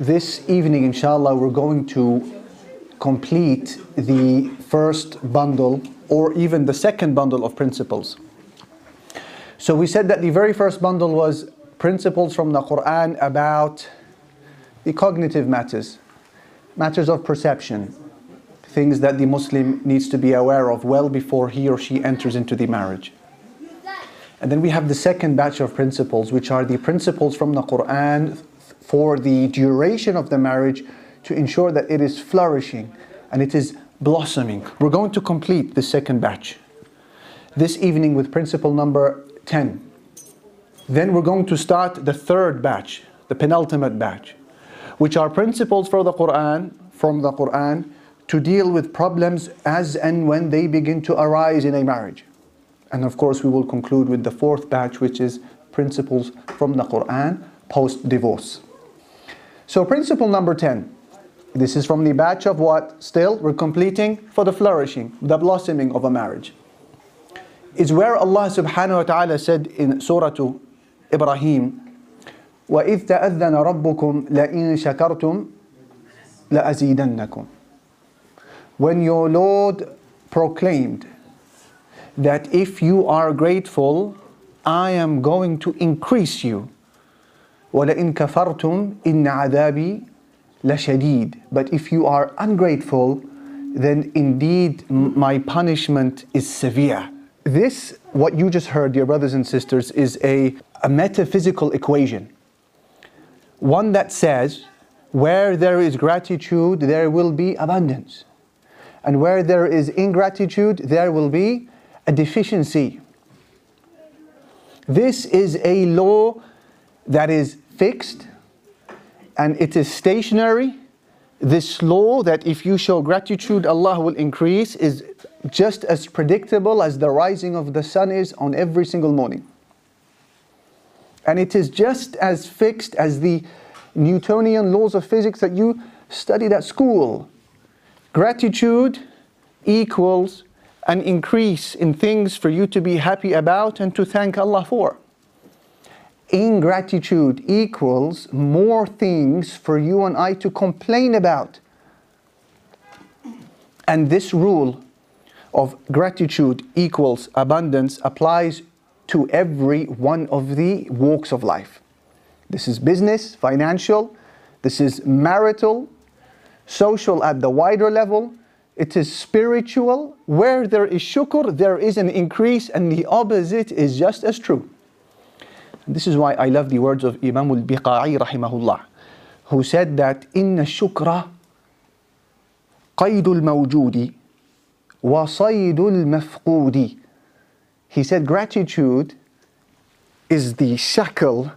this evening, inshallah, we're going to complete the first bundle or even the second bundle of principles. So we said that the very first bundle was principles from the Quran about the cognitive matters, matters of perception, things that the Muslim needs to be aware of well before he or she enters into the marriage. And then we have the second batch of principles, which are the principles from the Quran for the duration of the marriage to ensure that it is flourishing and it is blossoming. We're going to complete the second batch this evening with principle number 10. Then we're going to start the third batch, the penultimate batch, which are principles for the Quran, from the Quran, to deal with problems as and when they begin to arise in a marriage. And of course, we will conclude with the fourth batch, which is principles from the Quran post divorce. So, principle number 10. This is from the batch of what? Still, we're completing for the flourishing, the blossoming of a marriage. Is where Allah subhanahu wa ta'ala said in Surah Ibrahim, وَإِذْ تَأَذَّنَ رَبُّكُمْ لَإِن شَكَرْتُمْ لَأَزِيدَنَّكُمْ When your Lord proclaimed that if you are grateful, I am going to increase you. وَلَئِن كَفَرْتُمْ إِنَّ عَذَابِي لَشَدِيد But if you are ungrateful, then indeed my punishment is severe. This, what you just heard, dear brothers and sisters, is a, a metaphysical equation. One that says, where there is gratitude, there will be abundance. And where there is ingratitude, there will be a deficiency. This is a law that is fixed and it is stationary. This law that if you show gratitude, Allah will increase is just as predictable as the rising of the sun is on every single morning. And it is just as fixed as the Newtonian laws of physics that you studied at school. Gratitude equals an increase in things for you to be happy about and to thank Allah for. Ingratitude equals more things for you and I to complain about. And this rule of gratitude equals abundance applies to every one of the walks of life. This is business, financial, this is marital, social at the wider level, it is spiritual. Where there is shukr, there is an increase, and the opposite is just as true. And this is why I love the words of Imam al-Biqa'i rahimahullah, who said that إن الشكر قيد الموجود وصيد المفقود. He said gratitude is the shackle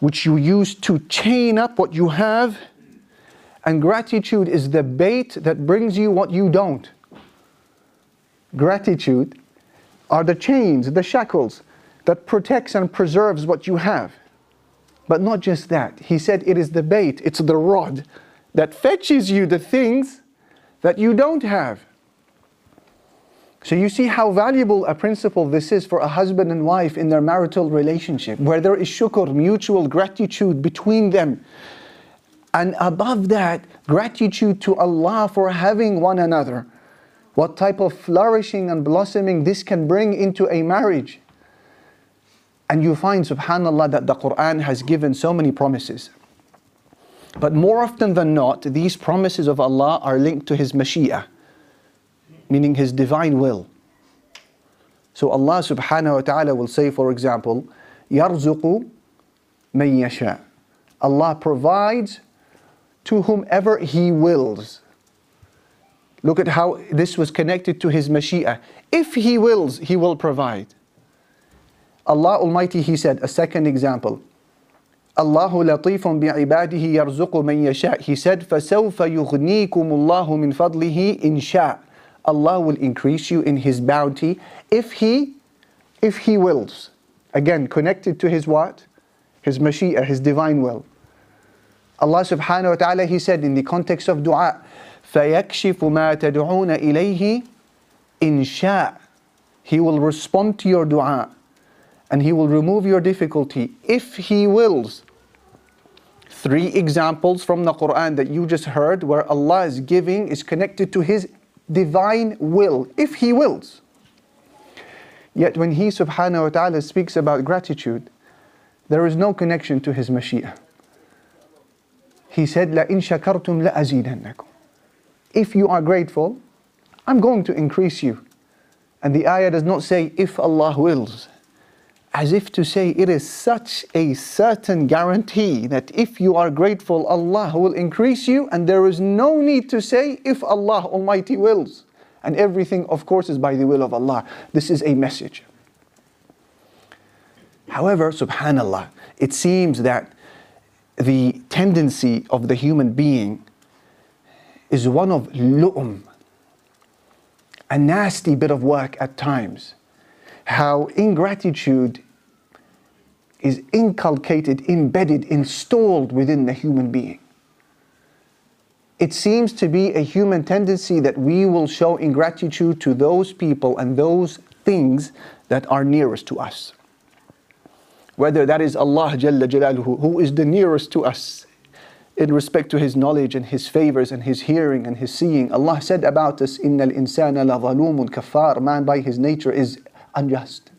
which you use to chain up what you have and gratitude is the bait that brings you what you don't. Gratitude are the chains, the shackles that protects and preserves what you have. But not just that. He said it is the bait, it's the rod that fetches you the things that you don't have. So you see how valuable a principle this is for a husband and wife in their marital relationship, where there is shukr, mutual gratitude between them. And above that, gratitude to Allah for having one another. What type of flourishing and blossoming this can bring into a marriage. And you find, subhanAllah, that the Quran has given so many promises. But more often than not, these promises of Allah are linked to His Mashia, meaning His divine will. So Allah subhanahu wa ta'ala will say, for example, يَرْزُقُ مَن يَشَاءُ Allah provides to whomever He wills. Look at how this was connected to His Mashia. If He wills, He will provide. Allah Almighty, He said, a second example. Allahu latifun bi'ibadihi yarzuqu man yasha. He said, فَسَوْفَ يُغْنِيكُمُ اللَّهُ مِنْ فَضْلِهِ إِنْ شَاء. Allah will increase you in His bounty if He, if He wills. Again, connected to His what? His Mashiach, His divine will. Allah subhanahu wa ta'ala, He said in the context of dua, فَيَكْشِفُ مَا تَدْعُونَ إِلَيْهِ إِنْ شَاء He will respond to your dua and he will remove your difficulty if he wills. Three examples from the Quran that you just heard where Allah is giving is connected to his divine will, if he wills. Yet when he subhanahu wa ta'ala speaks about gratitude, there is no connection to his mashia. He said, La in shakartum la azidannakum. If you are grateful, I'm going to increase you. And the ayah does not say, if Allah wills as if to say it is such a certain guarantee that if you are grateful, Allah will increase you, and there is no need to say if Allah Almighty wills. And everything, of course, is by the will of Allah. This is a message. However, subhanAllah, it seems that the tendency of the human being is one of lu'um, a nasty bit of work at times how ingratitude is inculcated, embedded, installed within the human being. It seems to be a human tendency that we will show ingratitude to those people and those things that are nearest to us. Whether that is Allah Jalla Jalaluhu, who is the nearest to us in respect to His knowledge and His favors and His hearing and His seeing. Allah said about us, إِنَّ الْإِنسَانَ لَظَلُومٌ كَفَّارٌ Man by his nature is unjust.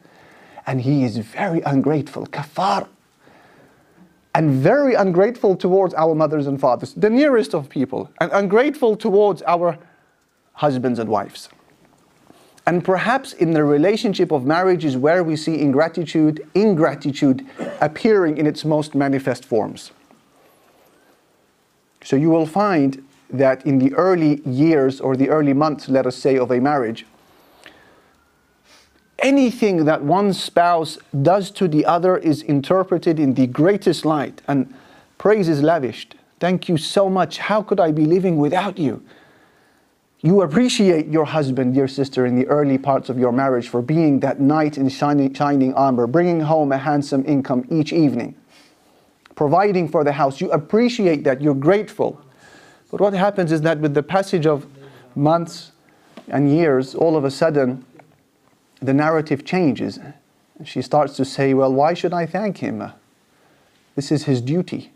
And he is very ungrateful, kafar. And very ungrateful towards our mothers and fathers, the nearest of people, and ungrateful towards our husbands and wives. And perhaps in the relationship of marriage is where we see ingratitude, ingratitude appearing in its most manifest forms. So you will find that in the early years or the early months, let us say, of a marriage, anything that one spouse does to the other is interpreted in the greatest light and praise is lavished. Thank you so much. How could I be living without you? You appreciate your husband, dear sister, in the early parts of your marriage for being that knight in shining, shining armor, bringing home a handsome income each evening, providing for the house. You appreciate that, you're grateful. But what happens is that with the passage of months and years, all of a sudden, the narrative changes. She starts to say, Well, why should I thank him? This is his duty.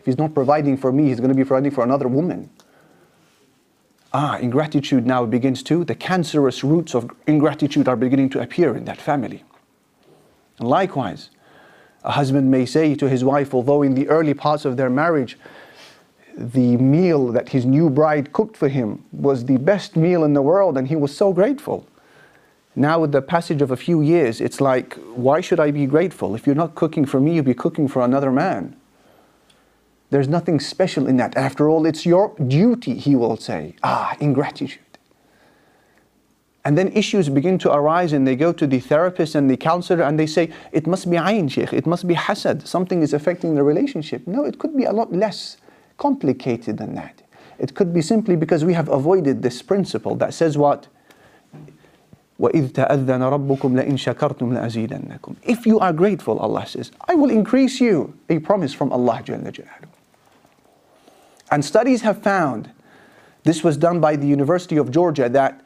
If he's not providing for me, he's going to be providing for another woman. Ah, ingratitude now begins to, the cancerous roots of ingratitude are beginning to appear in that family. And likewise, a husband may say to his wife, although in the early parts of their marriage, the meal that his new bride cooked for him was the best meal in the world, and he was so grateful. Now, with the passage of a few years, it's like, why should I be grateful? If you're not cooking for me, you'll be cooking for another man. There's nothing special in that. After all, it's your duty, he will say. Ah, ingratitude. And then issues begin to arise, and they go to the therapist and the counselor, and they say, It must be ayn, Sheikh, it must be hasad, something is affecting the relationship. No, it could be a lot less complicated than that. It could be simply because we have avoided this principle that says what? وَإِذْ تَأَذَّنَ رَبُّكُمْ لَإِن شَكَرْتُمْ لَأَزِيدَنَّكُمْ If you are grateful, Allah says, I will increase you. A promise from Allah Jalla Jalaluhu. And studies have found, this was done by the University of Georgia, that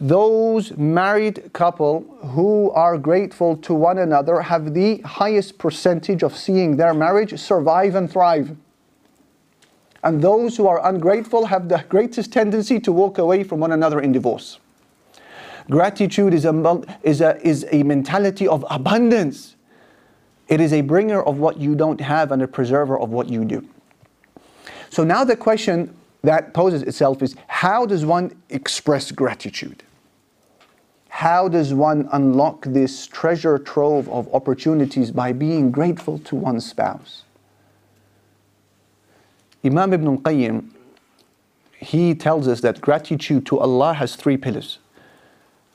those married couple who are grateful to one another have the highest percentage of seeing their marriage survive and thrive. And those who are ungrateful have the greatest tendency to walk away from one another in divorce. Gratitude is a, is, a, is a mentality of abundance. It is a bringer of what you don't have and a preserver of what you do. So now the question that poses itself is how does one express gratitude? How does one unlock this treasure trove of opportunities by being grateful to one's spouse? Imam Ibn Qayyim, he tells us that gratitude to Allah has three pillars.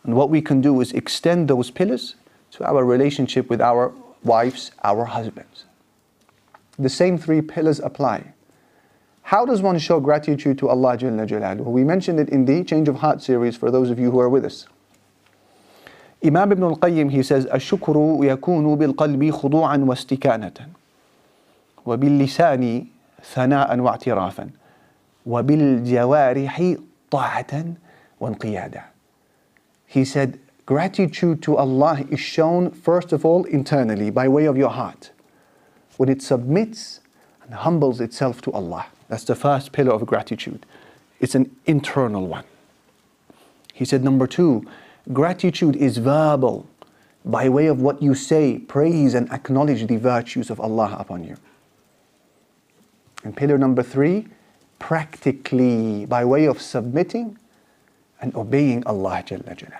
And what we can do is extend those pillars to our relationship with our wives, our husbands. The same three pillars apply. How does one show gratitude to Allah Jalla Jalaluhu? We mentioned it in the Change of Heart series for those of you who are with us. Imam Ibn al-Qayyim, he says, الشكر يكون بالقلب خضوعا واستكانة وباللسان ثناء واعترافا وبالجوارح طاعة وانقيادا he said, gratitude to Allah is shown first of all internally by way of your heart. When it submits and humbles itself to Allah. That's the first pillar of gratitude. It's an internal one. He said, number two, gratitude is verbal by way of what you say, praise and acknowledge the virtues of Allah upon you. And pillar number three, practically by way of submitting and obeying Allah Jalla.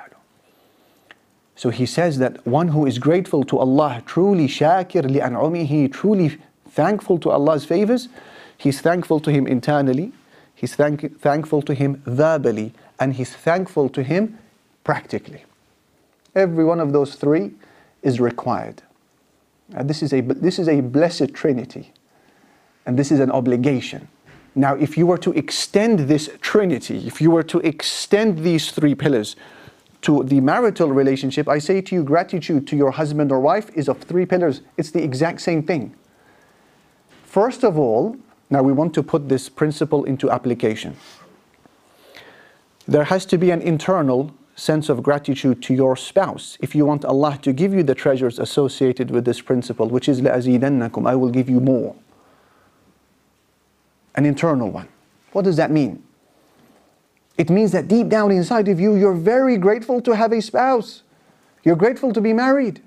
So he says that one who is grateful to Allah, truly shakir li'an'umihi, truly thankful to Allah's favors, he's thankful to Him internally, he's thank, thankful to Him verbally, and he's thankful to Him practically. Every one of those three is required. This is a, this is a blessed trinity, and this is an obligation. Now, if you were to extend this trinity, if you were to extend these three pillars to the marital relationship, I say to you, gratitude to your husband or wife is of three pillars. It's the exact same thing. First of all, now we want to put this principle into application. There has to be an internal sense of gratitude to your spouse. If you want Allah to give you the treasures associated with this principle, which is لَأَزِيدَنَّكُمْ I will give you more. An internal one. What does that mean? It means that deep down inside of you, you're very grateful to have a spouse. You're grateful to be married.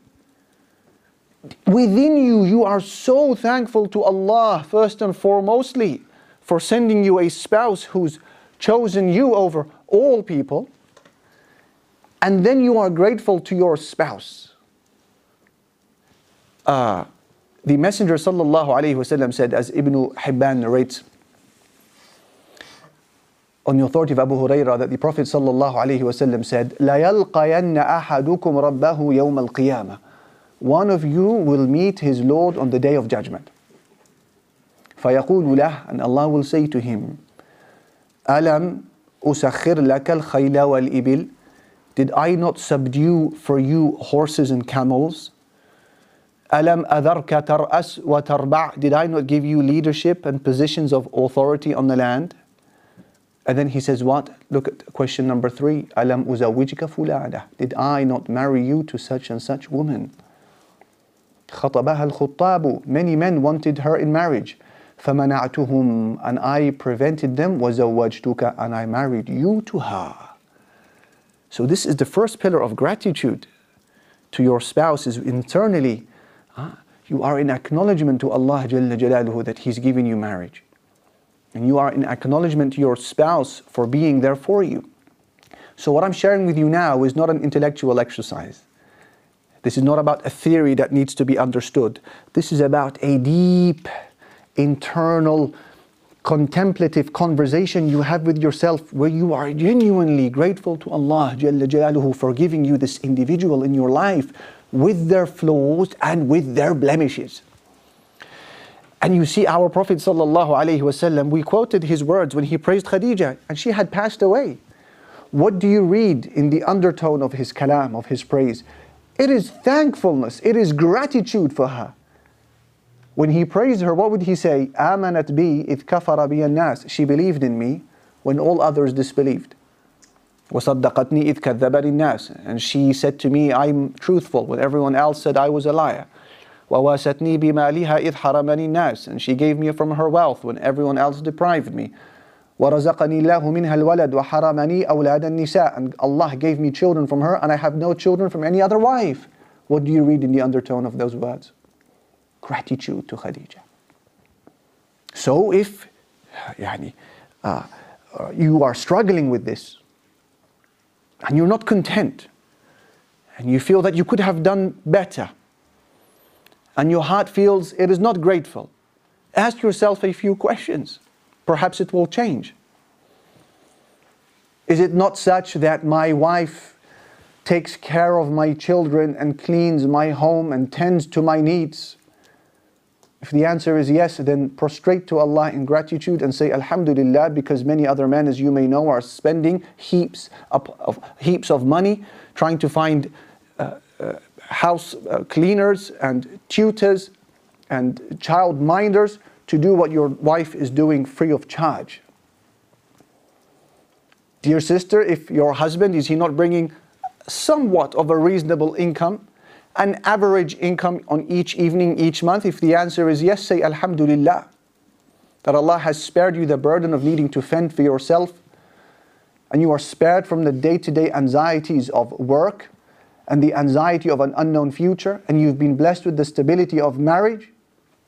Within you, you are so thankful to Allah, first and foremostly, for sending you a spouse who's chosen you over all people. And then you are grateful to your spouse. Uh, the Messenger wasallam said, as Ibn Hibban narrates, on the authority of Abu Hurairah that the Prophet sallallahu alaihi wasallam said, "La yalqayanna ahadukum rabbahu yawm al-qiyamah." One of you will meet his Lord on the day of judgment. فيقول له, and Allah will say to him, ألم أسخر لك الخيل والإبل Did I not subdue for you horses and camels? ألم أذرك ترأس وتربع Did I not give you leadership and positions of authority on the land? And then he says, What? Look at question number three. Alam uzawijka fulada. Did I not marry you to such and such woman? خطبها الخطاب. Many men wanted her in marriage. فمنعتهم and I prevented them وزوجتك and I married you to her. So this is the first pillar of gratitude to your spouse is internally. Uh, you are in acknowledgement to Allah Jalla Jalaluhu that He's given you marriage and you are in acknowledgement to your spouse for being there for you. So, what I'm sharing with you now is not an intellectual exercise. This is not about a theory that needs to be understood. This is about a deep, internal, contemplative conversation you have with yourself where you are genuinely grateful to Allah Jalla Jalaluhu for giving you this individual in your life with their flaws and with their blemishes. And you see our Prophet wasallam, we quoted his words when he praised Khadija and she had passed away. What do you read in the undertone of his kalam, of his praise? It is thankfulness, it is gratitude for her. When he praised her, what would he say? Amanat bi id kafara bi nas. She believed in me when all others disbelieved. وصدقتني إذ كذبني الناس. And she said to me, I'm truthful when everyone else said I was a liar. وَوَاسَتْنِي بِمَالِهَا إِذْ حَرَمَنِي النَّاسِ And she gave me from her wealth when everyone else deprived me. وَرَزَقَنِي اللَّهُ مِنْهَا الْوَلَدْ وَحَرَمَنِي أَوْلَادَ النِّسَاءِ And Allah gave me children from her and I have no children from any other wife. What do you read in the undertone of those words? Gratitude to Khadija. So if يعني, uh, uh, you are struggling with this and you're not content and you feel that you could have done better and your heart feels it is not grateful, ask yourself a few questions. Perhaps it will change. Is it not such that my wife takes care of my children and cleans my home and tends to my needs? If the answer is yes, then prostrate to Allah in gratitude and say Alhamdulillah because many other men, as you may know, are spending heaps of, heaps of money trying to find uh, uh, house uh, cleaners and tutors and child minders to do what your wife is doing free of charge. Dear sister, if your husband is he not bringing somewhat of a reasonable income, an average income on each evening, each month, if the answer is yes, say Alhamdulillah. that Allah has spared you the burden of needing to fend for yourself, and you are spared from the day to day anxieties of work and the anxiety of an unknown future, and you've been blessed with the stability of marriage,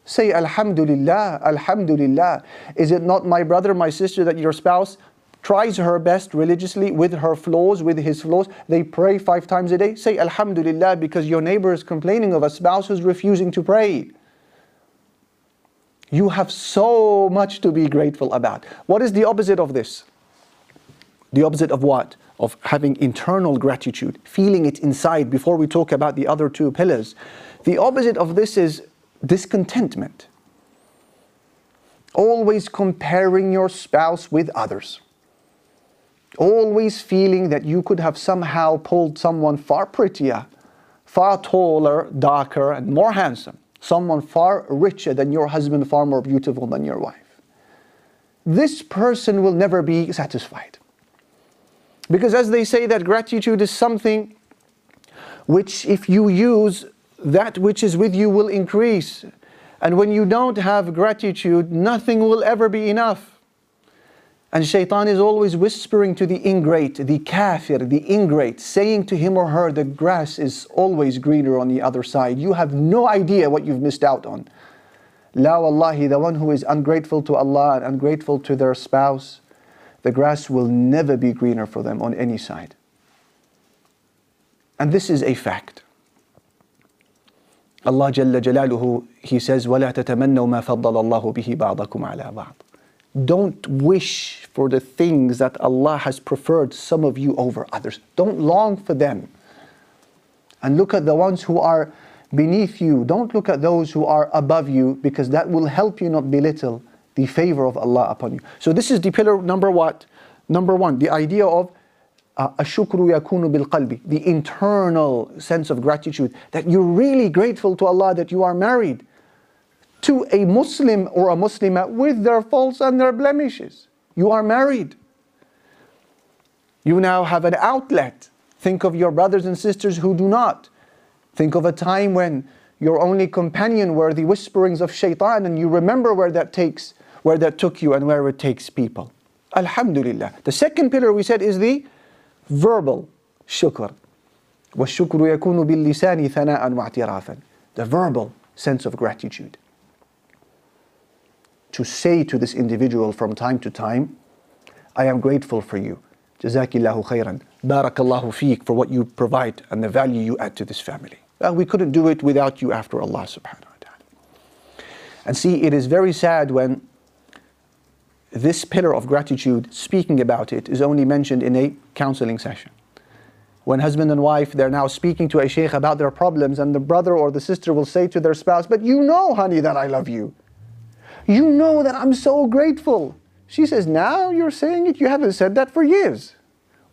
say Alhamdulillah, Alhamdulillah. Is it not my brother, my sister, that your spouse tries her best religiously with her flaws, with his flaws? They pray five times a day. Say Alhamdulillah because your neighbor is complaining of a spouse who's refusing to pray. You have so much to be grateful about. What is the opposite of this? The opposite of what? Of having internal gratitude, feeling it inside before we talk about the other two pillars. The opposite of this is discontentment. Always comparing your spouse with others. Always feeling that you could have somehow pulled someone far prettier, far taller, darker, and more handsome. Someone far richer than your husband, far more beautiful than your wife. This person will never be satisfied. Because as they say that gratitude is something which if you use that which is with you will increase. And when you don't have gratitude, nothing will ever be enough. And shaitan is always whispering to the ingrate, the kafir, the ingrate, saying to him or her, the grass is always greener on the other side. You have no idea what you've missed out on. La wallahi, the one who is ungrateful to Allah and ungrateful to their spouse, the grass will never be greener for them on any side. And this is a fact. Allah Jalla Jalaluhu, He says, وَلَا تَتَمَنَّوْا مَا فَضَّلَ اللَّهُ بِهِ بَعْضَكُمْ عَلَى بَعْضٍ Don't wish for the things that Allah has preferred some of you over others. Don't long for them. And look at the ones who are beneath you. Don't look at those who are above you because that will help you not belittle the favor of Allah upon you. So this is the pillar number what? Number one, the idea of uh, ashukru yakunu bil qalbi, the internal sense of gratitude that you're really grateful to Allah that you are married to a Muslim or a Muslima with their faults and their blemishes. You are married. You now have an outlet. Think of your brothers and sisters who do not. Think of a time when your only companion were the whisperings of shaitan and you remember where that takes where that took you and where it takes people. Alhamdulillah. The second pillar we said is the verbal shukr. وَالشُّكْرُ يَكُونُ بِاللِّسَانِ ثَنَاءً وَاعْتِرَافًا The verbal sense of gratitude. To say to this individual from time to time, I am grateful for you. Jazakillahu khairan. Barakallahu feek for what you provide and the value you add to this family. We couldn't do it without you after Allah subhanahu wa ta'ala. And see, it is very sad when this pillar of gratitude, speaking about it, is only mentioned in a counseling session. When husband and wife, they're now speaking to a sheikh about their problems, and the brother or the sister will say to their spouse, But you know, honey, that I love you. You know that I'm so grateful. She says, Now you're saying it? You haven't said that for years.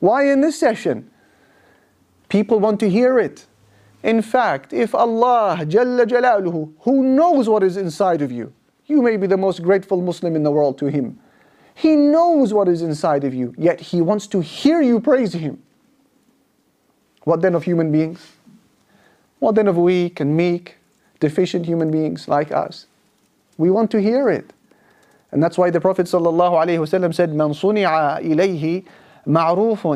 Why in this session? People want to hear it. In fact, if Allah, Jalla Jalaluhu, who knows what is inside of you, you may be the most grateful Muslim in the world to Him. He knows what is inside of you, yet He wants to hear you praise Him. What then of human beings? What then of weak and meek, deficient human beings like us? We want to hear it. And that's why the Prophet ﷺ said, من صنع إليه معروف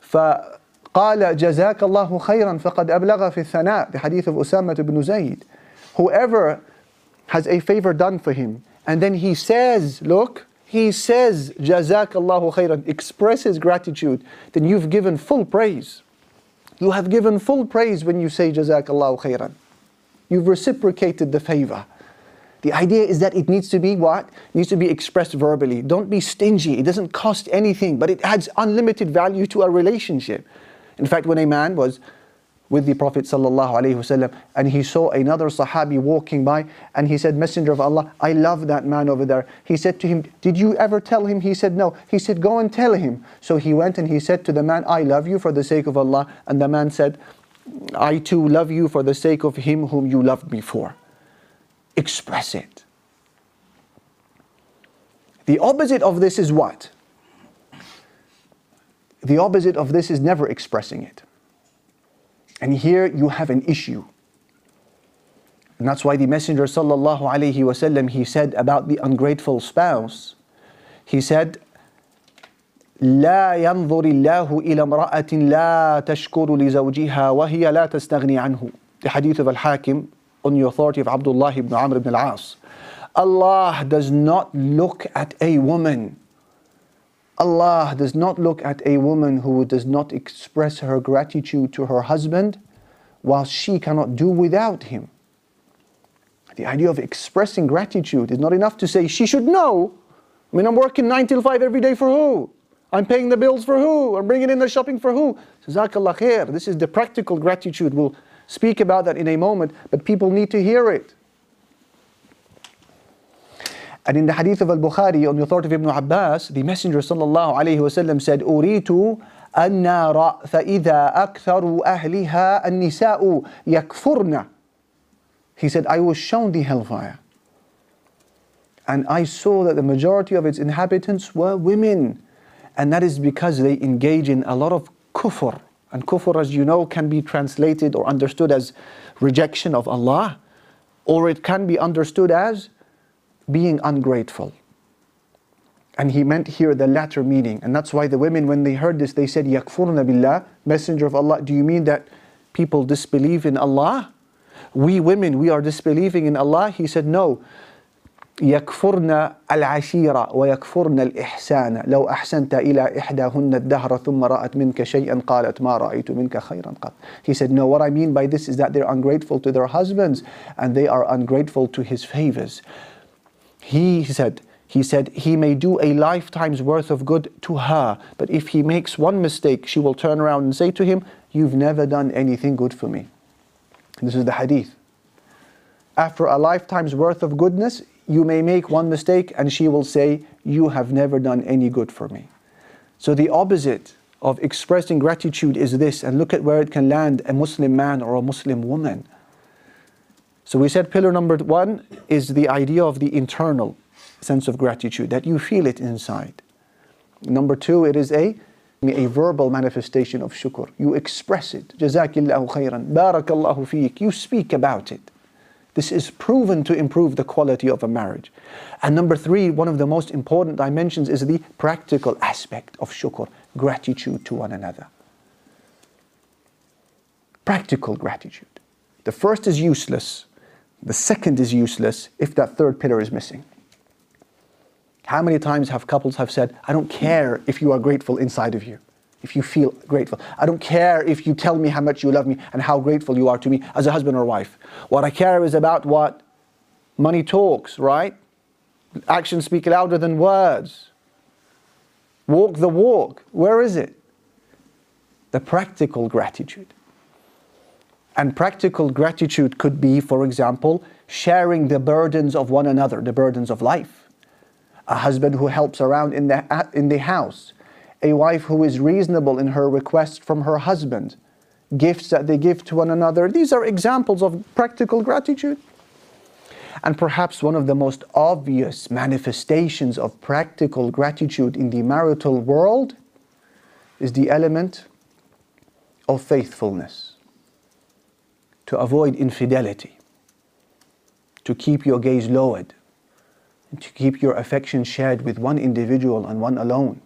فقال جزاك الله خيرا فقد أبلغ في الثناء the hadith of Usama ibn Zayd whoever has a favor done for him and then he says, look, he says, Jazakallahu khairan, expresses gratitude, then you've given full praise. You have given full praise when you say Jazakallahu khairan. You've reciprocated the favor. The idea is that it needs to be what? It needs to be expressed verbally. Don't be stingy. It doesn't cost anything, but it adds unlimited value to a relationship. In fact, when a man was with the Prophet ﷺ and he saw another Sahabi walking by and he said, Messenger of Allah, I love that man over there. He said to him, Did you ever tell him? He said, No. He said, Go and tell him. So he went and he said to the man, I love you for the sake of Allah. And the man said, I too love you for the sake of him whom you loved me for. Express it. The opposite of this is what? The opposite of this is never expressing it. And here you have an issue. And that's why the Messenger sallallahu alayhi wasallam he said about the ungrateful spouse, he said, لا ينظر الله إلى امرأة لا تشكر لزوجها وهي لا تستغني عنه. The hadith of Al-Hakim on the authority of Abdullah ibn Amr ibn al-As. Allah does not look at a woman. Allah does not look at a woman who does not express her gratitude to her husband while she cannot do without him. The idea of expressing gratitude is not enough to say, she should know. I mean, I'm working 9 till 5 every day for who? I'm paying the bills for who? I'm bringing in the shopping for who? Khair. This is the practical gratitude. We'll speak about that in a moment, but people need to hear it. And in the hadith of Al-Bukhari on the authority of Ibn Abbas, the Messenger sallallahu alayhi wasallam said, أريت النار فإذا أكثر أهلها النساء يكفرن he said, I was shown the hellfire. And I saw that the majority of its inhabitants were women. And that is because they engage in a lot of kufr. And kufr, as you know, can be translated or understood as rejection of Allah, or it can be understood as being ungrateful. And he meant here the latter meaning. And that's why the women, when they heard this, they said, Yakfurna billah, Messenger of Allah, do you mean that people disbelieve in Allah? we women, we are disbelieving in Allah? He said, no. يكفرن العشيرة ويكفرن الإحسان لو أحسنت إلى إحداهن الدهر ثم رأت منك شيئا قالت ما رأيت منك خيرا قط He said no what I mean by this is that they're ungrateful to their husbands and they are ungrateful to his favors he said he said he may do a lifetime's worth of good to her but if he makes one mistake she will turn around and say to him you've never done anything good for me this is the hadith. After a lifetime's worth of goodness, you may make one mistake and she will say, You have never done any good for me. So the opposite of expressing gratitude is this, and look at where it can land a Muslim man or a Muslim woman. So we said pillar number one is the idea of the internal sense of gratitude, that you feel it inside. Number two, it is a a verbal manifestation of shukr. You express it. Jazakillahu khairan. Barakallahu feek. You speak about it. This is proven to improve the quality of a marriage. And number three, one of the most important dimensions is the practical aspect of shukr, gratitude to one another. Practical gratitude. The first is useless, the second is useless if that third pillar is missing. How many times have couples have said, I don't care if you are grateful inside of you, if you feel grateful. I don't care if you tell me how much you love me and how grateful you are to me as a husband or wife. What I care is about what money talks, right? Actions speak louder than words. Walk the walk. Where is it? The practical gratitude. And practical gratitude could be, for example, sharing the burdens of one another, the burdens of life a husband who helps around in the, in the house, a wife who is reasonable in her requests from her husband, gifts that they give to one another. These are examples of practical gratitude. And perhaps one of the most obvious manifestations of practical gratitude in the marital world is the element of faithfulness. To avoid infidelity, to keep your gaze lowered, to keep your affection shared with one individual and one alone.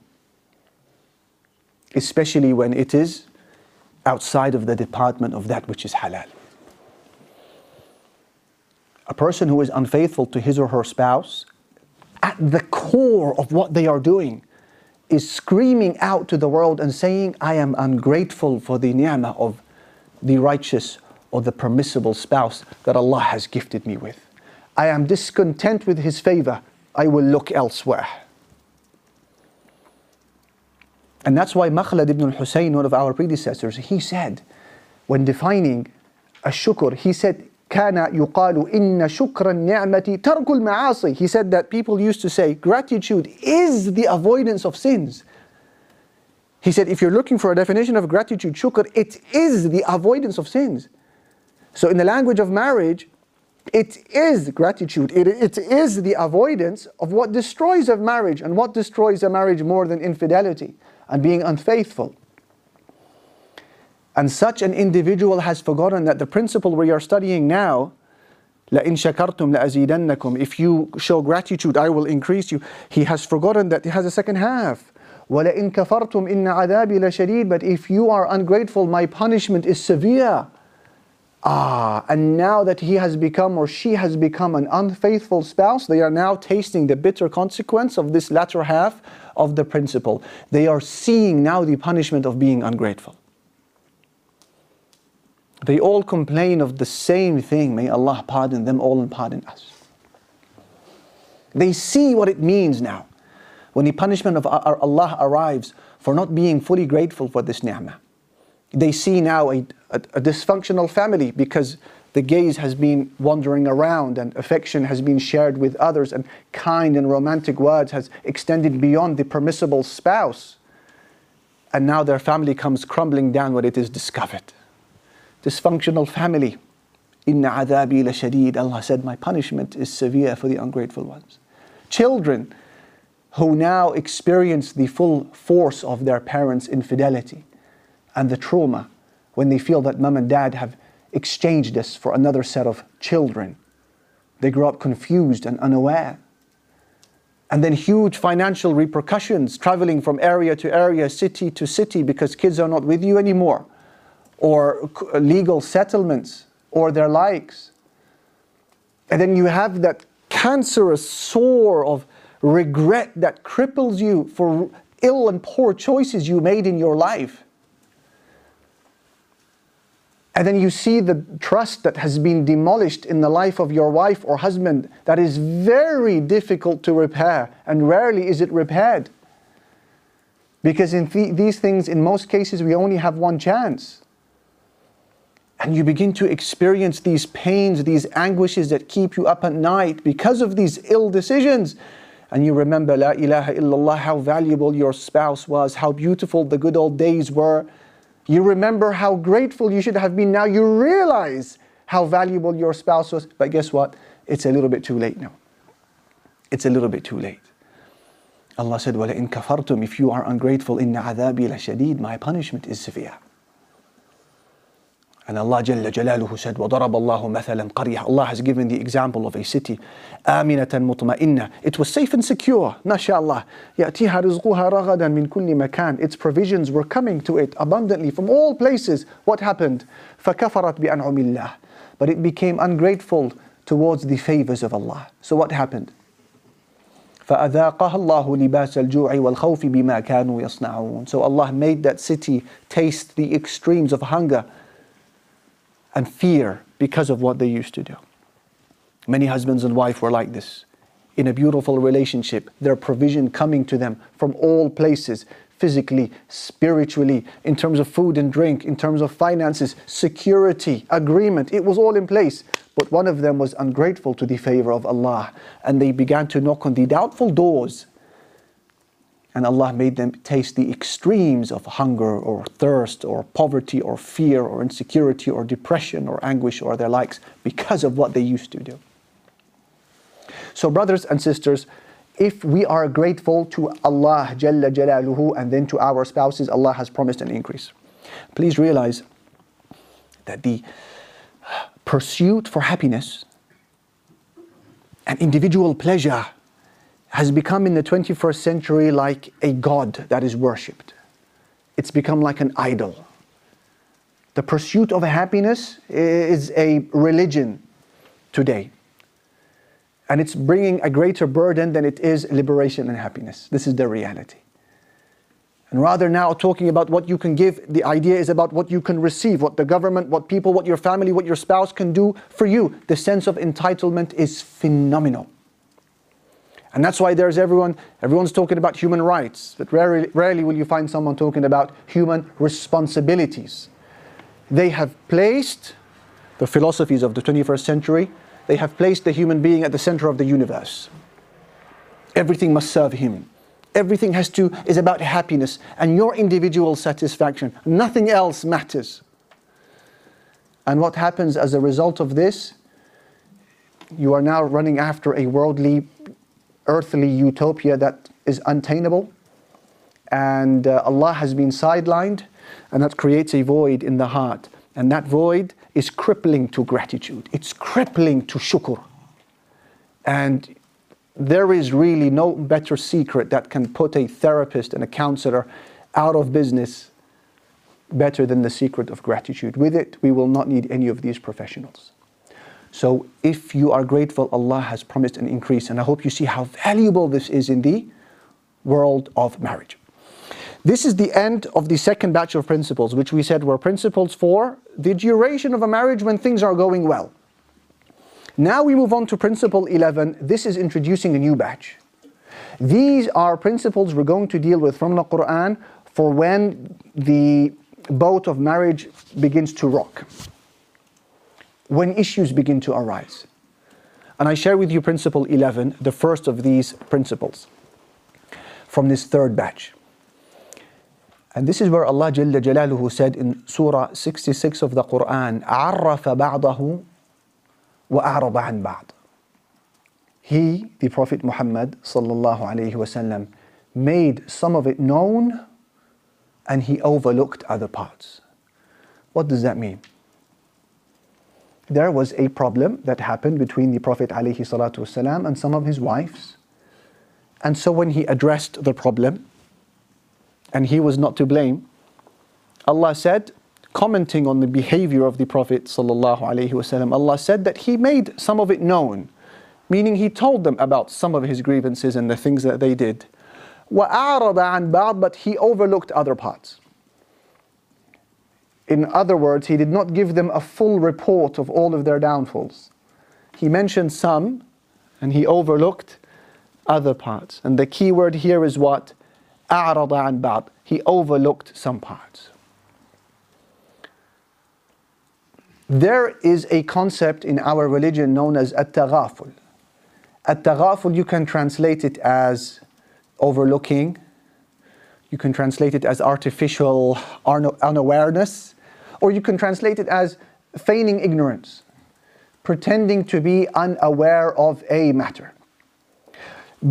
Especially when it is outside of the department of that which is halal. A person who is unfaithful to his or her spouse, at the core of what they are doing, is screaming out to the world and saying, I am ungrateful for the ni'mah of the righteous or the permissible spouse that Allah has gifted me with. I am discontent with his favor, I will look elsewhere. And that's why Makhlad ibn al-Husayn, one of our predecessors, he said, when defining a shukr, he said, كان يقال إن شكر النعمة ترك المعاصي. He said that people used to say gratitude is the avoidance of sins. He said if you're looking for a definition of gratitude, shukr, it is the avoidance of sins. So in the language of marriage, it is gratitude. It, it is the avoidance of what destroys a marriage. And what destroys a marriage more than infidelity and being unfaithful? And such an individual has forgotten that the principle we are studying now لَإِن شَكَرْتُمْ لَأَزِيدَنَّكُمْ If you show gratitude, I will increase you. He has forgotten that he has a second half. وَلَإِن كَفَرْتُمْ إِنَّ عَذَابِي لَشَدِيدٌ But if you are ungrateful, my punishment is severe. Ah, and now that he has become or she has become an unfaithful spouse, they are now tasting the bitter consequence of this latter half of the principle. They are seeing now the punishment of being ungrateful. They all complain of the same thing. May Allah pardon them all and pardon us. They see what it means now when the punishment of Allah arrives for not being fully grateful for this ni'mah. They see now a, a, a dysfunctional family because the gaze has been wandering around and affection has been shared with others and kind and romantic words has extended beyond the permissible spouse. And now their family comes crumbling down when it is discovered dysfunctional family. Inna adabi la shadid. Allah said, My punishment is severe for the ungrateful ones. Children who now experience the full force of their parents' infidelity and the trauma when they feel that mom and dad have exchanged us for another set of children. They grow up confused and unaware. And then huge financial repercussions, traveling from area to area, city to city, because kids are not with you anymore or legal settlements or their likes. And then you have that cancerous sore of regret that cripples you for ill and poor choices you made in your life. And then you see the trust that has been demolished in the life of your wife or husband that is very difficult to repair, and rarely is it repaired. Because in th- these things, in most cases, we only have one chance. And you begin to experience these pains, these anguishes that keep you up at night because of these ill decisions. And you remember, La ilaha illallah, how valuable your spouse was, how beautiful the good old days were. You remember how grateful you should have been. Now you realize how valuable your spouse was. But guess what? It's a little bit too late now. It's a little bit too late. Allah said, وَلَئِن كَفَرْتُمْ If you are ungrateful, إِنَّ عَذَابِي لَشَدِيدٌ My punishment is severe. And Allah Jalla Jalaluhu said, وَضَرَبَ اللَّهُ مَثَلًا قَرْيَةً Allah has given the example of a city, آمِنَةً مُطْمَئِنَّةً It was safe and secure, mashallah. يَأْتِيهَا رِزْقُهَا رَغَدًا مِنْ كُلِّ مَكَانٍ Its provisions were coming to it abundantly from all places. What happened? فَكَفَرَتْ بِأَنْعُمِ اللَّهِ But it became ungrateful towards the favors of Allah. So what happened? فأذاقها الله لباس الجوع والخوف بما كانوا يصنعون. So Allah made that city taste the extremes of hunger and fear because of what they used to do. Many husbands and wives were like this. In a beautiful relationship, their provision coming to them from all places, physically, spiritually, in terms of food and drink, in terms of finances, security, agreement, it was all in place. But one of them was ungrateful to the favor of Allah, and they began to knock on the doubtful doors and Allah made them taste the extremes of hunger or thirst or poverty or fear or insecurity or depression or anguish or their likes because of what they used to do. So, brothers and sisters, if we are grateful to Allah Jalla Jalaluhu and then to our spouses, Allah has promised an increase. Please realize that the pursuit for happiness and individual pleasure has become in the 21st century like a god that is worshipped. It's become like an idol. The pursuit of happiness is a religion today. And it's bringing a greater burden than it is liberation and happiness. This is the reality. And rather now talking about what you can give, the idea is about what you can receive, what the government, what people, what your family, what your spouse can do for you. The sense of entitlement is phenomenal. And that's why there's everyone, everyone's talking about human rights, but rarely, rarely will you find someone talking about human responsibilities. They have placed the philosophies of the 21st century, they have placed the human being at the center of the universe. Everything must serve him. Everything has to is about happiness and your individual satisfaction. Nothing else matters. And what happens as a result of this? You are now running after a worldly earthly utopia that is untainable. And uh, Allah has been sidelined, and that creates a void in the heart. And that void is crippling to gratitude. It's crippling to shukr. And there is really no better secret that can put a therapist and a counselor out of business better than the secret of gratitude. With it, we will not need any of these professionals. So if you are grateful, Allah has promised an increase. And I hope you see how valuable this is in the world of marriage. This is the end of the second batch of principles, which we said were principles for the duration of a marriage when things are going well. Now we move on to principle 11. This is introducing a new batch. These are principles we're going to deal with from the Quran for when the boat of marriage begins to rock when issues begin to arise. And I share with you principle 11, the first of these principles from this third batch. And this is where Allah Jalla Jalaluhu said in Surah 66 of the Quran, عَرَّفَ بَعْضَهُ وَأَعْرَضَ عَنْ بَعْض. He, the Prophet Muhammad sallallahu alayhi wasallam, made some of it known and he overlooked other parts. What does that mean? there was a problem that happened between the Prophet ﷺ and some of his wives. And so when he addressed the problem, and he was not to blame, Allah said, commenting on the behavior of the Prophet ﷺ, Allah said that he made some of it known, meaning he told them about some of his grievances and the things that they did. وَأَعْرَضَ عَنْ بَعْض But he overlooked other parts. In other words, he did not give them a full report of all of their downfalls. He mentioned some and he overlooked other parts. And the key word here is what? أعرض عن بعض. He overlooked some parts. There is a concept in our religion known as at-taghaful. At-taghaful you can translate it as overlooking. You can translate it as artificial unawareness. Or you can translate it as feigning ignorance, pretending to be unaware of a matter.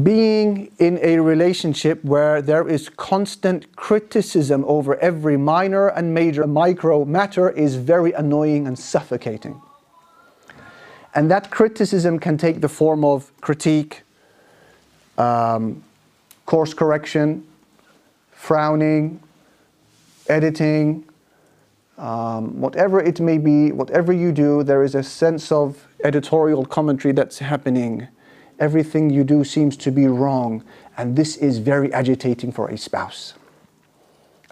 Being in a relationship where there is constant criticism over every minor and major micro matter is very annoying and suffocating. And that criticism can take the form of critique, um, course correction, frowning, editing, um, whatever it may be, whatever you do, there is a sense of editorial commentary that's happening. Everything you do seems to be wrong, and this is very agitating for a spouse.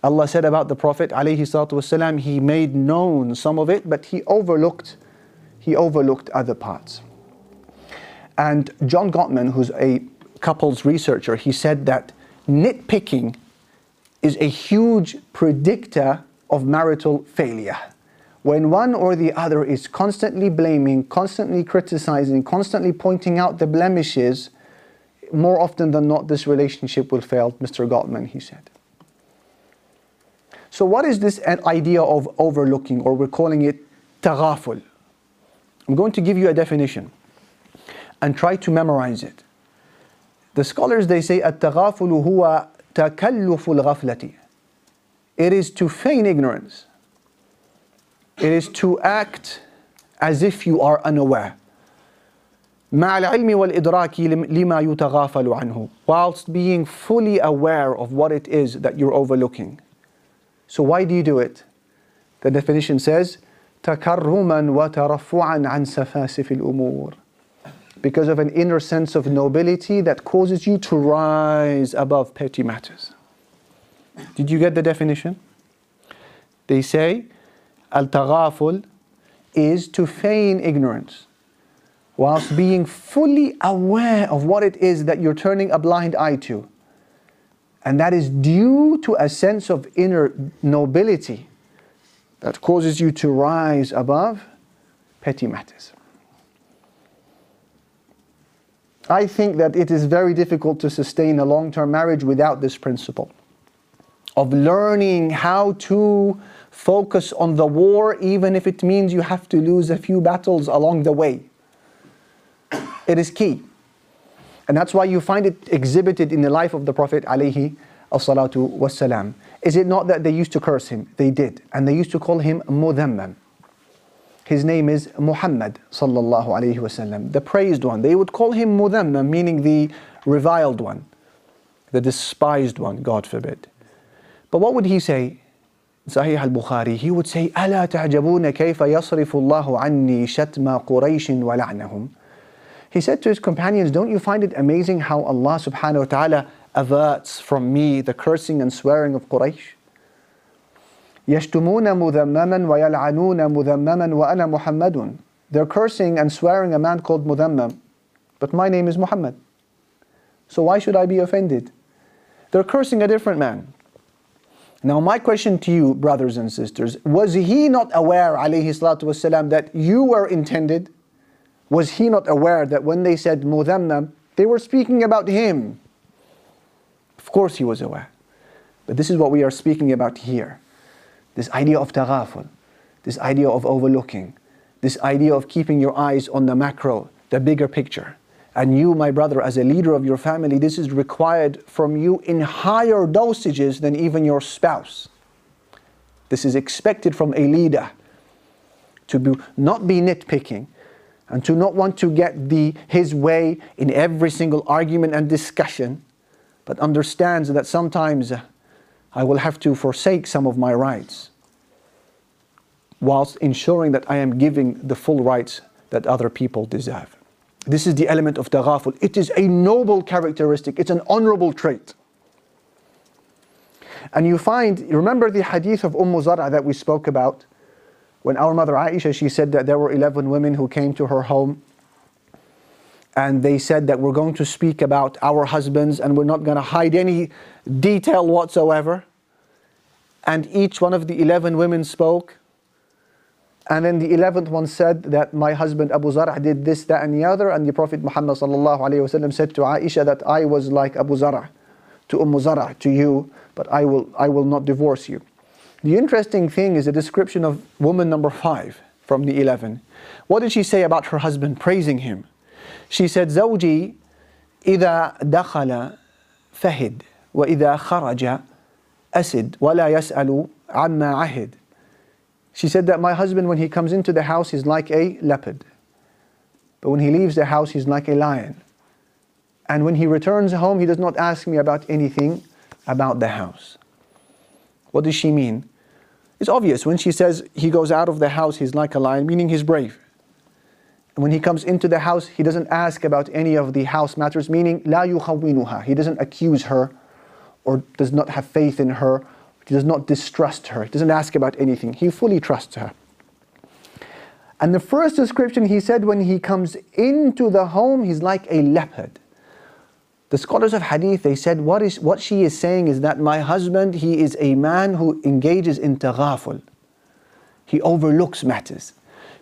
Allah said about the Prophet والسلام, he made known some of it, but he overlooked, he overlooked other parts. And John Gottman, who's a couples researcher, he said that nitpicking is a huge predictor of marital failure. When one or the other is constantly blaming, constantly criticizing, constantly pointing out the blemishes, more often than not, this relationship will fail, Mr. Gottman, he said. So, what is this idea of overlooking, or we're calling it taghaful? I'm going to give you a definition and try to memorize it. The scholars they say التغافل هو تكلف الغفلة it is to feign ignorance. It is to act as if you are unaware. مع العلم والإدراك لما يتغافل عنه whilst being fully aware of what it is that you're overlooking. So why do you do it? The definition says تكرما وترفعا عن سفاسف الأمور because of an inner sense of nobility that causes you to rise above petty matters. Did you get the definition? They say al-taghaful is to feign ignorance whilst being fully aware of what it is that you're turning a blind eye to. And that is due to a sense of inner nobility that causes you to rise above petty matters. I think that it is very difficult to sustain a long term marriage without this principle of learning how to focus on the war, even if it means you have to lose a few battles along the way. It is key. And that's why you find it exhibited in the life of the Prophet alayhi salatu wasalam. Is it not that they used to curse him? They did. And they used to call him mudhammam. his name is Muhammad sallallahu wasallam, the praised one. They would call him Mudhammam, meaning the reviled one, the despised one, God forbid. But what would he say? Sahih al-Bukhari, he would say, ألا تعجبون كيف يصرف الله عني شتم قريش ولعنهم He said to his companions, don't you find it amazing how Allah subhanahu wa ta'ala averts from me the cursing and swearing of Quraysh? يشتمون مذمما ويلعنون مذمما وأنا محمد They're cursing and swearing a man called Mudhammam, but my name is Muhammad. So why should I be offended? They're cursing a different man. Now my question to you, brothers and sisters, was he not aware, alayhi salatu wasalam, that you were intended? Was he not aware that when they said Mudhammam, they were speaking about him? Of course he was aware. But this is what we are speaking about here. This idea of taghaful, this idea of overlooking, this idea of keeping your eyes on the macro, the bigger picture. And you, my brother, as a leader of your family, this is required from you in higher dosages than even your spouse. This is expected from a leader to be, not be nitpicking and to not want to get the, his way in every single argument and discussion, but understands that sometimes I will have to forsake some of my rights whilst ensuring that I am giving the full rights that other people deserve. This is the element of taghaful. It is a noble characteristic, it's an honorable trait. And you find, remember the hadith of Umm Zara that we spoke about? When our mother Aisha, she said that there were 11 women who came to her home and they said that we're going to speak about our husbands and we're not going to hide any detail whatsoever. And each one of the 11 women spoke. And then the 11th one said that my husband Abu Zara did this, that, and the other. And the Prophet Muhammad said to Aisha that I was like Abu Zara, to Umm Zara, to you, but I will, I will not divorce you. The interesting thing is the description of woman number five from the 11. What did she say about her husband, praising him? She said, زوجي إذا دخل فهد وإذا خرج أسد ولا يسأل عما عهد She said that my husband, when he comes into the house, he's like a leopard. But when he leaves the house, he's like a lion. And when he returns home, he does not ask me about anything about the house. What does she mean? It's obvious. When she says he goes out of the house, he's like a lion, meaning he's brave. And when he comes into the house, he doesn't ask about any of the house matters, meaning لا يخونها. He doesn't accuse her or does not have faith in her. he does not distrust her. He doesn't ask about anything. He fully trusts her. And the first description he said when he comes into the home, he's like a leopard. The scholars of hadith, they said, what, is, what she is saying is that my husband, he is a man who engages in taghaful. He overlooks matters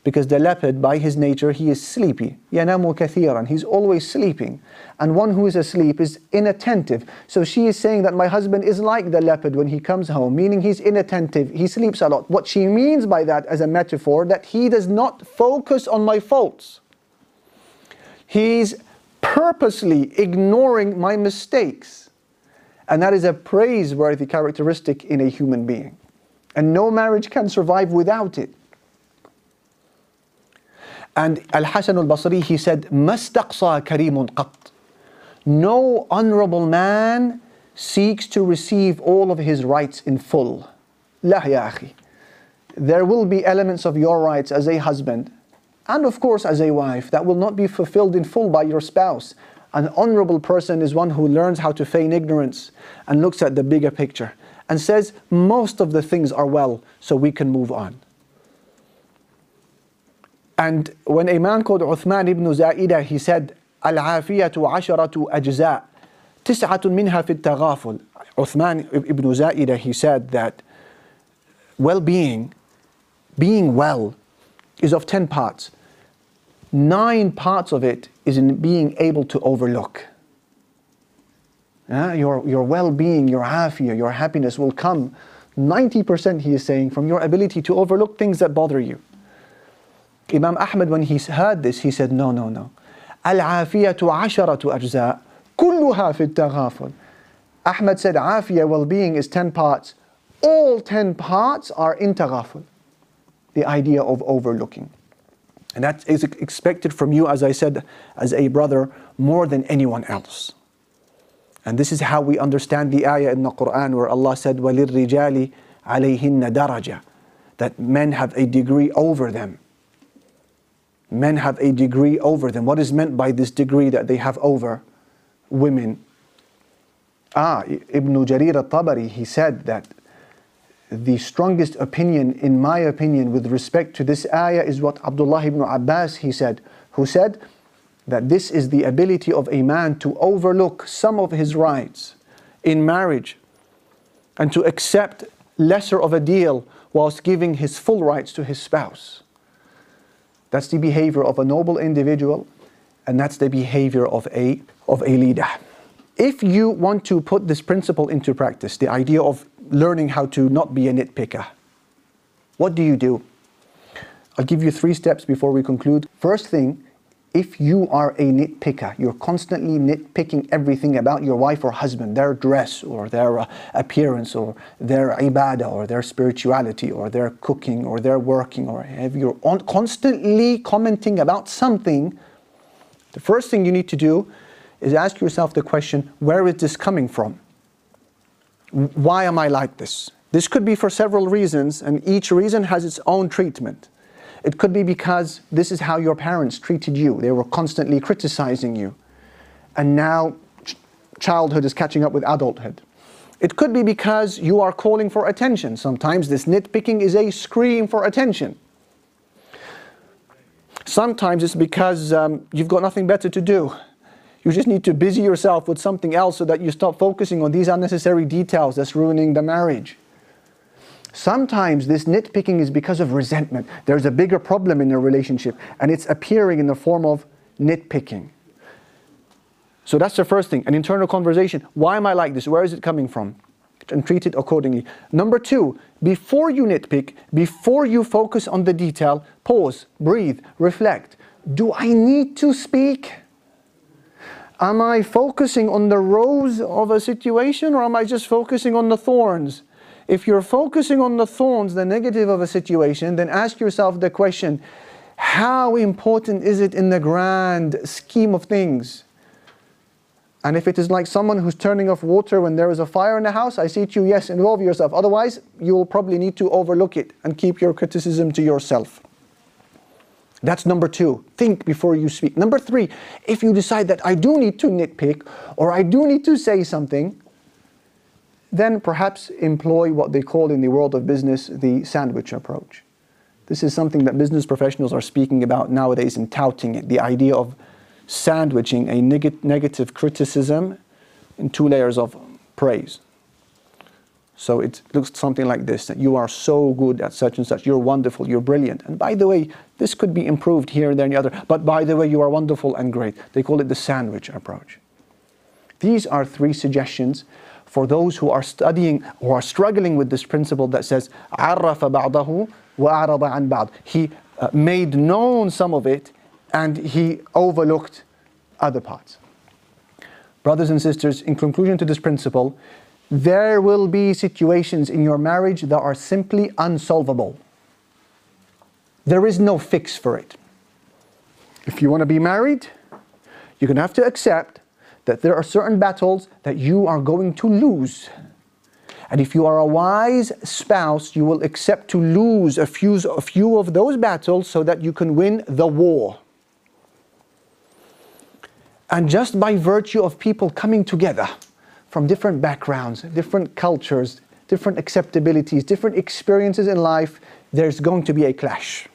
Because the leopard, by his nature, he is sleepy. يَنَامُ كَثِيرًا He's always sleeping. And one who is asleep is inattentive. So she is saying that my husband is like the leopard when he comes home, meaning he's inattentive, he sleeps a lot. What she means by that as a metaphor, that he does not focus on my faults. He's purposely ignoring my mistakes. And that is a praiseworthy characteristic in a human being. And no marriage can survive without it. And Al Hasan al Basri, he said, Mastaqsa Karimun Qat. No honorable man seeks to receive all of his rights in full. La ya akhi. There will be elements of your rights as a husband and, of course, as a wife that will not be fulfilled in full by your spouse. An honorable person is one who learns how to feign ignorance and looks at the bigger picture and says, Most of the things are well, so we can move on. And when a man called Uthman ibn Za'idah, he said, العافية عشرة أجزاء تسعة منها في التغافل. Uthman ibn Za'idah, he said that well-being, being well, is of 10 parts. Nine parts of it is in being able to overlook. Yeah, your, your well-being, your afiyah, your happiness will come 90% he is saying from your ability to overlook things that bother you. Imam Ahmad, when he heard this, he said, No, no, no. Al-afiyatu asharatu ajza' kulluha fi taghaful. Ahmad said, Afiyah, well being, is 10 parts. All 10 parts are in taghaful. the idea of overlooking. And that is expected from you, as I said, as a brother, more than anyone else. And this is how we understand the ayah in the Quran where Allah said, وَلِلرِّجَالِ عَلَيْهِنَّ دَرَجَةً That men have a degree over them. Men have a degree over them. What is meant by this degree that they have over women? Ah, Ibn Jarir al-Tabari, he said that the strongest opinion, in my opinion, with respect to this ayah is what Abdullah ibn Abbas he said, who said that this is the ability of a man to overlook some of his rights in marriage and to accept lesser of a deal whilst giving his full rights to his spouse. That's the behavior of a noble individual and that's the behavior of a, of a leader. If you want to put this principle into practice, the idea of learning how to not be a nitpicker. What do you do? I'll give you three steps before we conclude. First thing, if you are a nitpicker, you're constantly nitpicking everything about your wife or husband, their dress or their uh, appearance or their ibadah or their spirituality or their cooking or their working or if you're on, constantly commenting about something, the first thing you need to do is ask yourself the question, where is this coming from? why am I like this? This could be for several reasons, and each reason has its own treatment. It could be because this is how your parents treated you. They were constantly criticizing you. And now childhood is catching up with adulthood. It could be because you are calling for attention. Sometimes this nitpicking is a scream for attention. Sometimes it's because um, you've got nothing better to do you just need to busy yourself with something else so that you stop focusing on these unnecessary details that's ruining the marriage. Sometimes this nitpicking is because of resentment. There's a bigger problem in a relationship and it's appearing in the form of nitpicking. So that's the first thing, an internal conversation. Why am I like this? Where is it coming from? And treat it accordingly. Number two, before you nitpick, before you focus on the detail, pause, breathe, reflect. Do I need to speak? Am I focusing on the rose of a situation or am I just focusing on the thorns? If you're focusing on the thorns, the negative of a situation, then ask yourself the question, how important is it in the grand scheme of things? And if it is like someone who's turning off water when there is a fire in the house, I say to you, yes, involve yourself. Otherwise, you will probably need to overlook it and keep your criticism to yourself. That's number two. Think before you speak. Number three, if you decide that I do need to nitpick or I do need to say something, then perhaps employ what they call in the world of business the sandwich approach. This is something that business professionals are speaking about nowadays and touting it the idea of sandwiching a neg negative criticism in two layers of praise. So it looks something like this, that you are so good at such and such, you're wonderful, you're brilliant. And by the way, this could be improved here and there and the other, but by the way, you are wonderful and great. They call it the sandwich approach. These are three suggestions for those who are studying or are struggling with this principle that says, عَرَّفَ بَعْضَهُ وَأَعْرَضَ عَنْ بَعْض. He uh, made known some of it and he overlooked other parts. Brothers and sisters, in conclusion to this principle, there will be situations in your marriage that are simply unsolvable. There is no fix for it. If you want to be married, you're going to have to accept that there are certain battles that you are going to lose. And if you are a wise spouse, you will accept to lose a few, a few of those battles so that you can win the war. And just by virtue of people coming together, from different backgrounds, different cultures, different acceptabilities, different experiences in life, there's going to be a clash.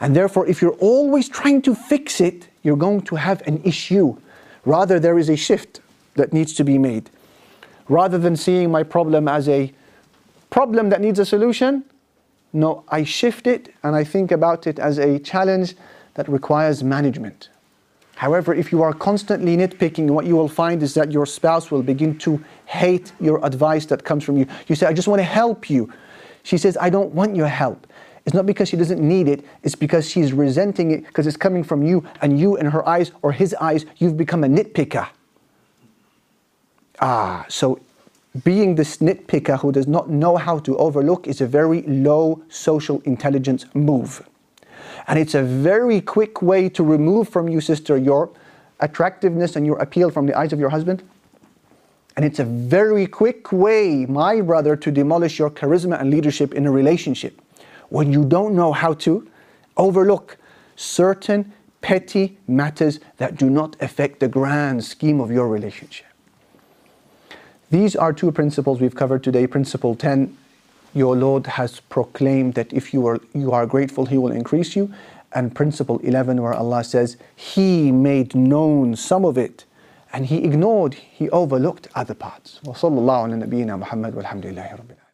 And therefore, if you're always trying to fix it, you're going to have an issue. Rather, there is a shift that needs to be made. Rather than seeing my problem as a problem that needs a solution, no, I shift it and I think about it as a challenge that requires management. However, if you are constantly nitpicking, what you will find is that your spouse will begin to hate your advice that comes from you. You say, I just want to help you. She says, I don't want your help. It's not because she doesn't need it, it's because she's resenting it because it's coming from you, and you, in her eyes or his eyes, you've become a nitpicker. Ah, so being this nitpicker who does not know how to overlook is a very low social intelligence move. And it's a very quick way to remove from you, sister, your attractiveness and your appeal from the eyes of your husband. And it's a very quick way, my brother, to demolish your charisma and leadership in a relationship When you don't know how to overlook certain petty matters that do not affect the grand scheme of your relationship. These are two principles we've covered today. Principle 10 Your Lord has proclaimed that if you are, you are grateful, He will increase you. And principle 11, where Allah says, He made known some of it and He ignored, He overlooked other parts. وصلى الله على نبينا محمد والحمد لله رب العالمين